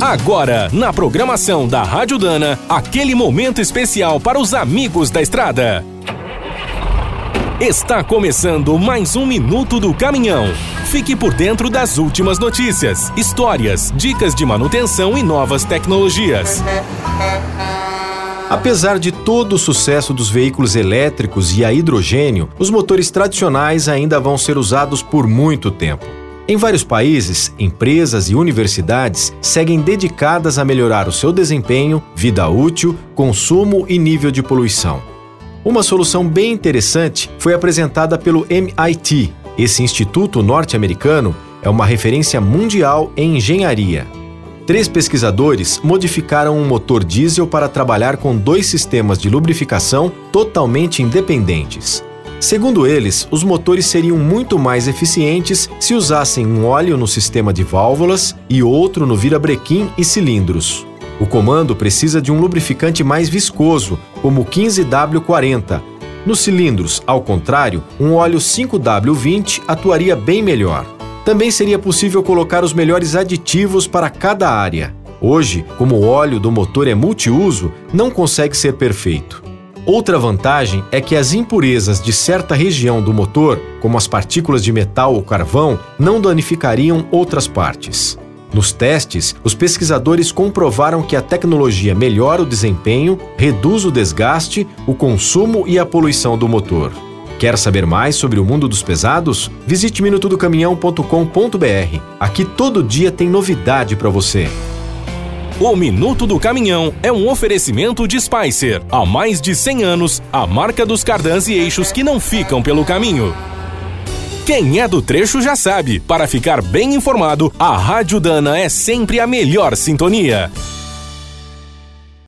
Agora, na programação da Rádio Dana, aquele momento especial para os amigos da estrada. Está começando mais um Minuto do Caminhão. Fique por dentro das últimas notícias, histórias, dicas de manutenção e novas tecnologias. Apesar de todo o sucesso dos veículos elétricos e a hidrogênio, os motores tradicionais ainda vão ser usados por muito tempo. Em vários países, empresas e universidades seguem dedicadas a melhorar o seu desempenho, vida útil, consumo e nível de poluição. Uma solução bem interessante foi apresentada pelo MIT. Esse instituto norte-americano é uma referência mundial em engenharia. Três pesquisadores modificaram um motor diesel para trabalhar com dois sistemas de lubrificação totalmente independentes. Segundo eles, os motores seriam muito mais eficientes se usassem um óleo no sistema de válvulas e outro no virabrequim e cilindros. O comando precisa de um lubrificante mais viscoso, como o 15W40. Nos cilindros, ao contrário, um óleo 5W20 atuaria bem melhor. Também seria possível colocar os melhores aditivos para cada área. Hoje, como o óleo do motor é multiuso, não consegue ser perfeito. Outra vantagem é que as impurezas de certa região do motor, como as partículas de metal ou carvão, não danificariam outras partes. Nos testes, os pesquisadores comprovaram que a tecnologia melhora o desempenho, reduz o desgaste, o consumo e a poluição do motor. Quer saber mais sobre o mundo dos pesados? Visite minutodocaminhão.com.br. Aqui todo dia tem novidade para você. O Minuto do Caminhão é um oferecimento de Spicer. Há mais de 100 anos, a marca dos cardãs e eixos que não ficam pelo caminho. Quem é do trecho já sabe, para ficar bem informado, a Rádio Dana é sempre a melhor sintonia.